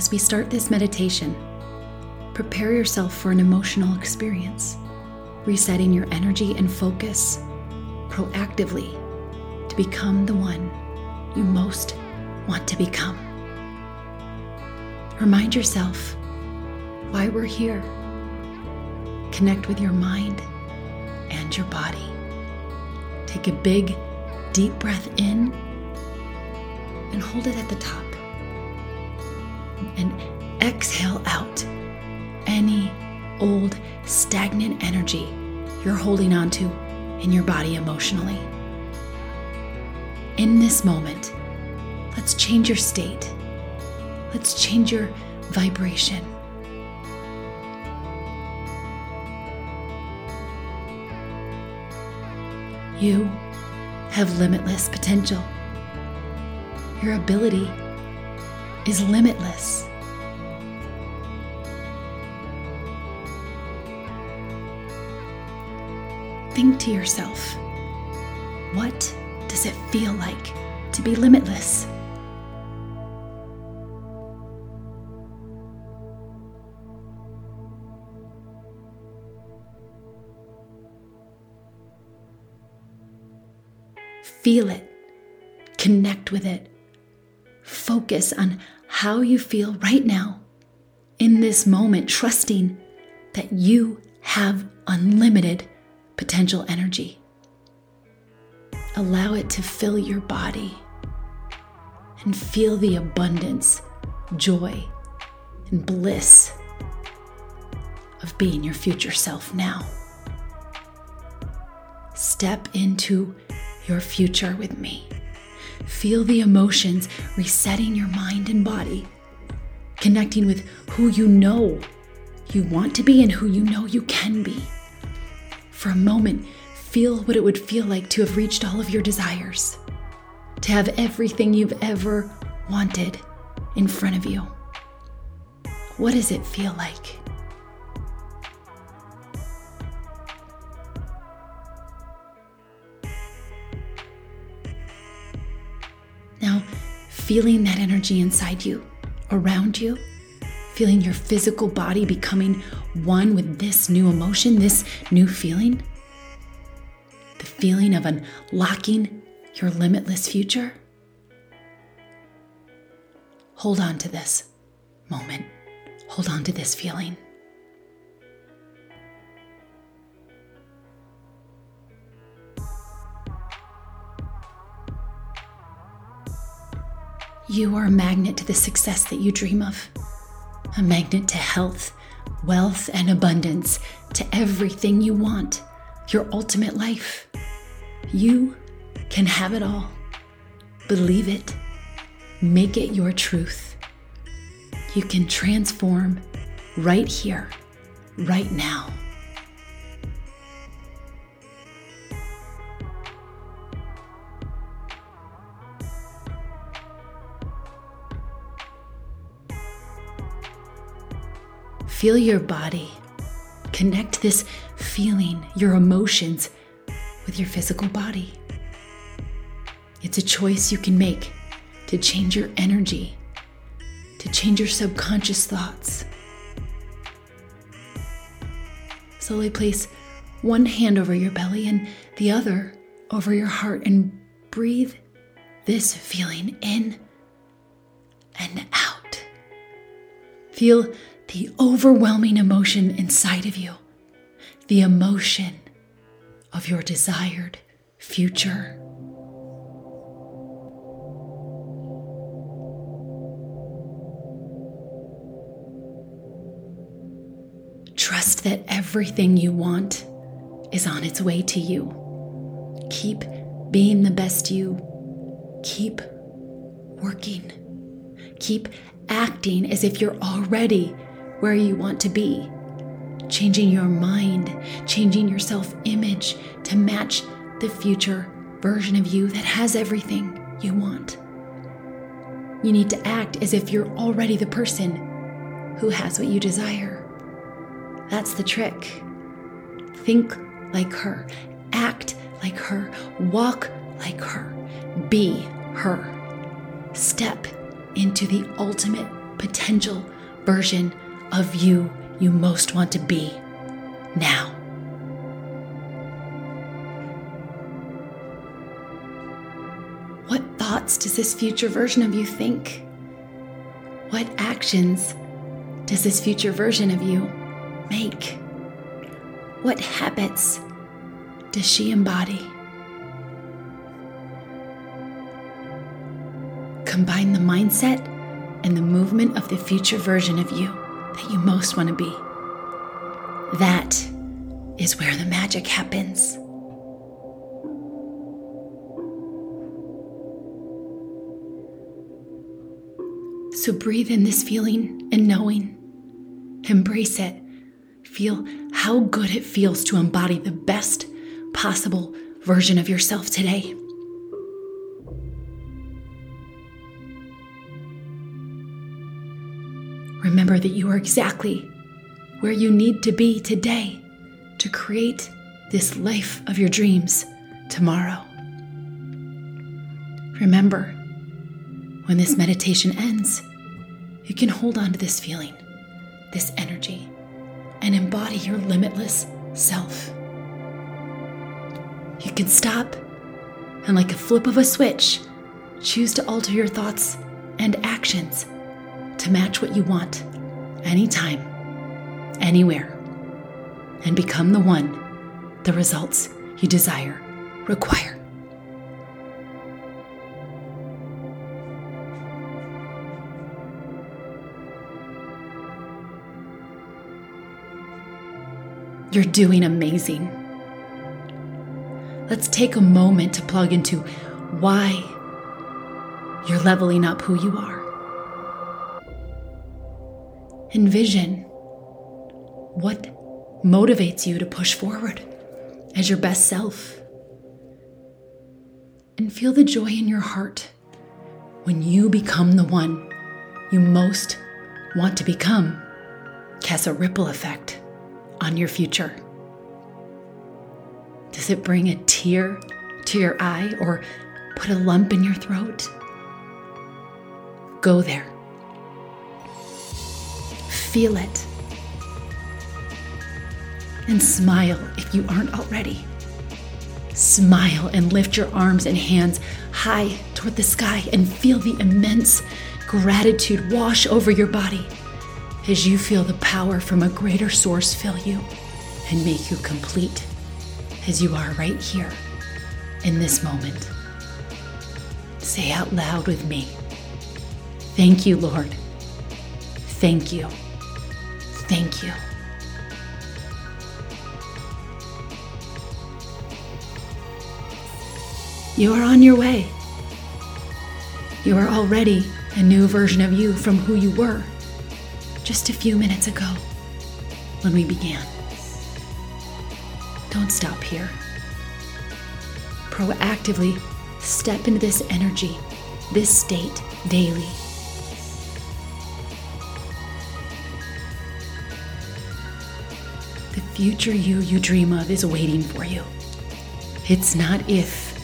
As we start this meditation, prepare yourself for an emotional experience, resetting your energy and focus proactively to become the one you most want to become. Remind yourself why we're here. Connect with your mind and your body. Take a big, deep breath in and hold it at the top. And exhale out any old, stagnant energy you're holding on to in your body emotionally. In this moment, let's change your state. Let's change your vibration. You have limitless potential. Your ability is limitless. Think to yourself what does it feel like to be limitless? Feel it, connect with it, focus on how you feel right now in this moment, trusting that you have unlimited potential energy. Allow it to fill your body and feel the abundance, joy, and bliss of being your future self now. Step into your future with me. Feel the emotions resetting your mind and body, connecting with who you know you want to be and who you know you can be. For a moment, feel what it would feel like to have reached all of your desires, to have everything you've ever wanted in front of you. What does it feel like? Now, feeling that energy inside you, around you, feeling your physical body becoming one with this new emotion, this new feeling, the feeling of unlocking your limitless future. Hold on to this moment. Hold on to this feeling. You are a magnet to the success that you dream of, a magnet to health, wealth, and abundance, to everything you want, your ultimate life. You can have it all. Believe it, make it your truth. You can transform right here, right now. Feel your body. Connect this feeling, your emotions, with your physical body. It's a choice you can make to change your energy, to change your subconscious thoughts. Slowly place one hand over your belly and the other over your heart and breathe this feeling in and out. Feel the overwhelming emotion inside of you, the emotion of your desired future. Trust that everything you want is on its way to you. Keep being the best you. Keep working. Keep acting as if you're already where you want to be, changing your mind, changing your self image to match the future version of you that has everything you want. You need to act as if you're already the person who has what you desire. That's the trick. Think like her, act like her, walk like her, be her. Step into the ultimate potential version of you you most want to be now. What thoughts does this future version of you think? What actions does this future version of you make? What habits does she embody? Combine the mindset and the movement of the future version of you that you most want to be. That is where the magic happens. So breathe in this feeling and knowing. Embrace it. Feel how good it feels to embody the best possible version of yourself today. Remember that you are exactly where you need to be today to create this life of your dreams tomorrow. Remember, when this meditation ends, you can hold on to this feeling, this energy, and embody your limitless self. You can stop and, like a flip of a switch, choose to alter your thoughts and actions to match what you want anytime, anywhere, and become the one the results you desire require. You're doing amazing. Let's take a moment to plug into why you're leveling up who you are. Envision what motivates you to push forward as your best self. And feel the joy in your heart when you become the one you most want to become. Cast a ripple effect on your future. Does it bring a tear to your eye or put a lump in your throat? Go there Feel it. And smile if you aren't already. Smile and lift your arms and hands high toward the sky and feel the immense gratitude wash over your body as you feel the power from a greater source fill you and make you complete as you are right here in this moment. Say out loud with me Thank you, Lord. Thank you. Thank you. You are on your way. You are already a new version of you from who you were just a few minutes ago when we began. Don't stop here. Proactively step into this energy, this state daily. Future you you dream of is waiting for you. It's not if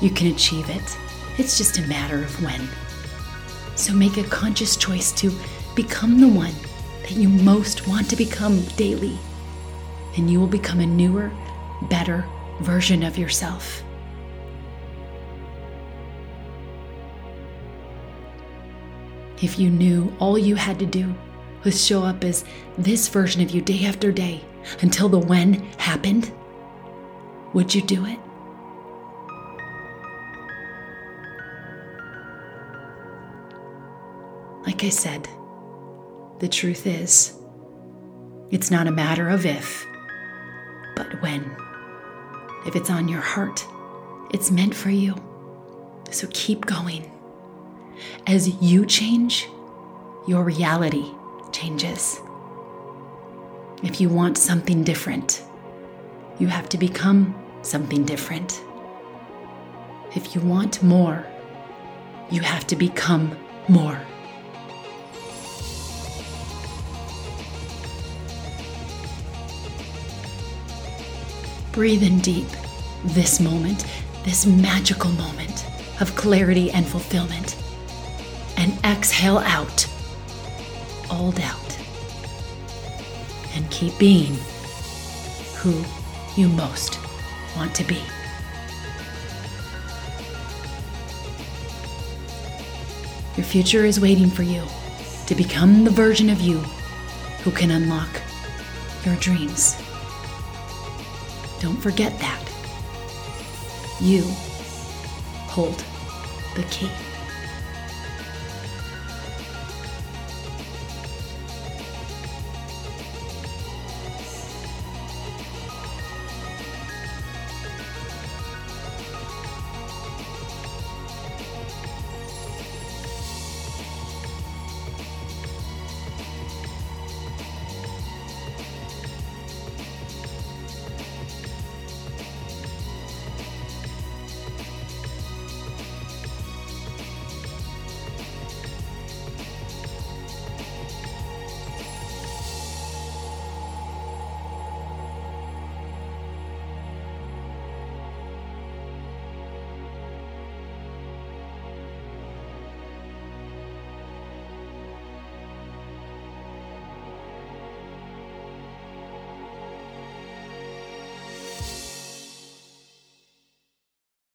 you can achieve it, it's just a matter of when. So make a conscious choice to become the one that you most want to become daily, and you will become a newer, better version of yourself. If you knew all you had to do was show up as this version of you day after day, until the when happened, would you do it? Like I said, the truth is, it's not a matter of if, but when. If it's on your heart, it's meant for you. So keep going. As you change, your reality changes. If you want something different, you have to become something different. If you want more, you have to become more. Breathe in deep this moment, this magical moment of clarity and fulfillment, and exhale out all doubt and keep being who you most want to be. Your future is waiting for you to become the version of you who can unlock your dreams. Don't forget that. You hold the key.